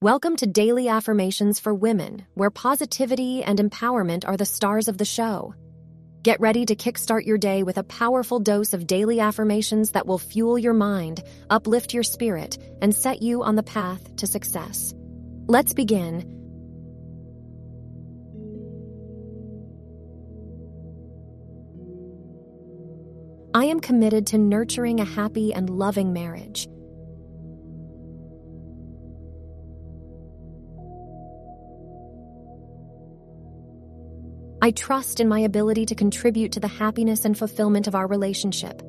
Welcome to Daily Affirmations for Women, where positivity and empowerment are the stars of the show. Get ready to kickstart your day with a powerful dose of daily affirmations that will fuel your mind, uplift your spirit, and set you on the path to success. Let's begin. I am committed to nurturing a happy and loving marriage. I trust in my ability to contribute to the happiness and fulfillment of our relationship.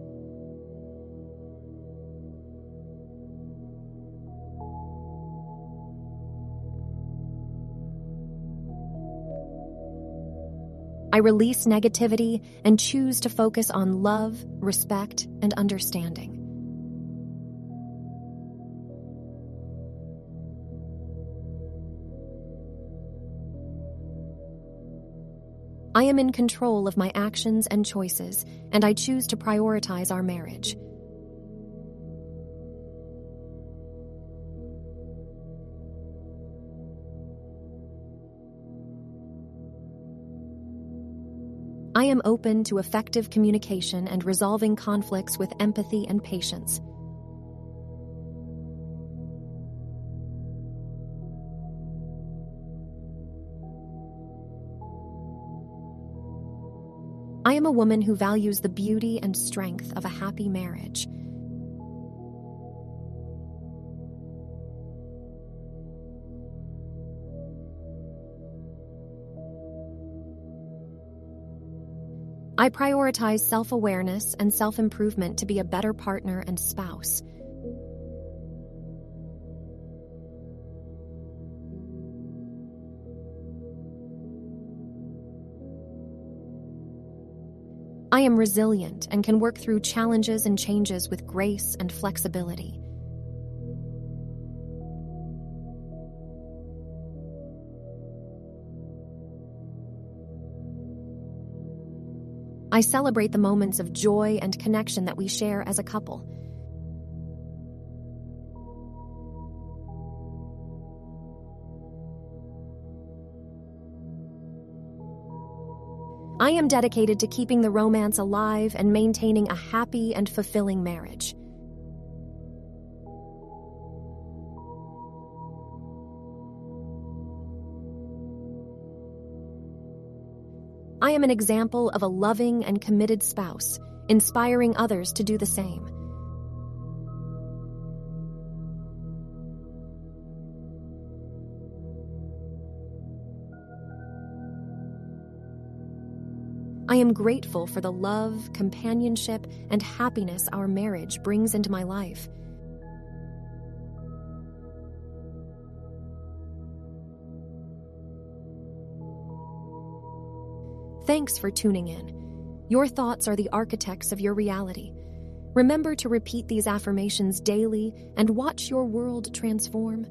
I release negativity and choose to focus on love, respect, and understanding. I am in control of my actions and choices, and I choose to prioritize our marriage. I am open to effective communication and resolving conflicts with empathy and patience. I am a woman who values the beauty and strength of a happy marriage. I prioritize self awareness and self improvement to be a better partner and spouse. I am resilient and can work through challenges and changes with grace and flexibility. I celebrate the moments of joy and connection that we share as a couple. I am dedicated to keeping the romance alive and maintaining a happy and fulfilling marriage. I am an example of a loving and committed spouse, inspiring others to do the same. I am grateful for the love, companionship, and happiness our marriage brings into my life. Thanks for tuning in. Your thoughts are the architects of your reality. Remember to repeat these affirmations daily and watch your world transform.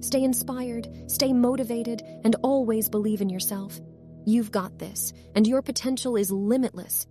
Stay inspired, stay motivated, and always believe in yourself. You've got this, and your potential is limitless.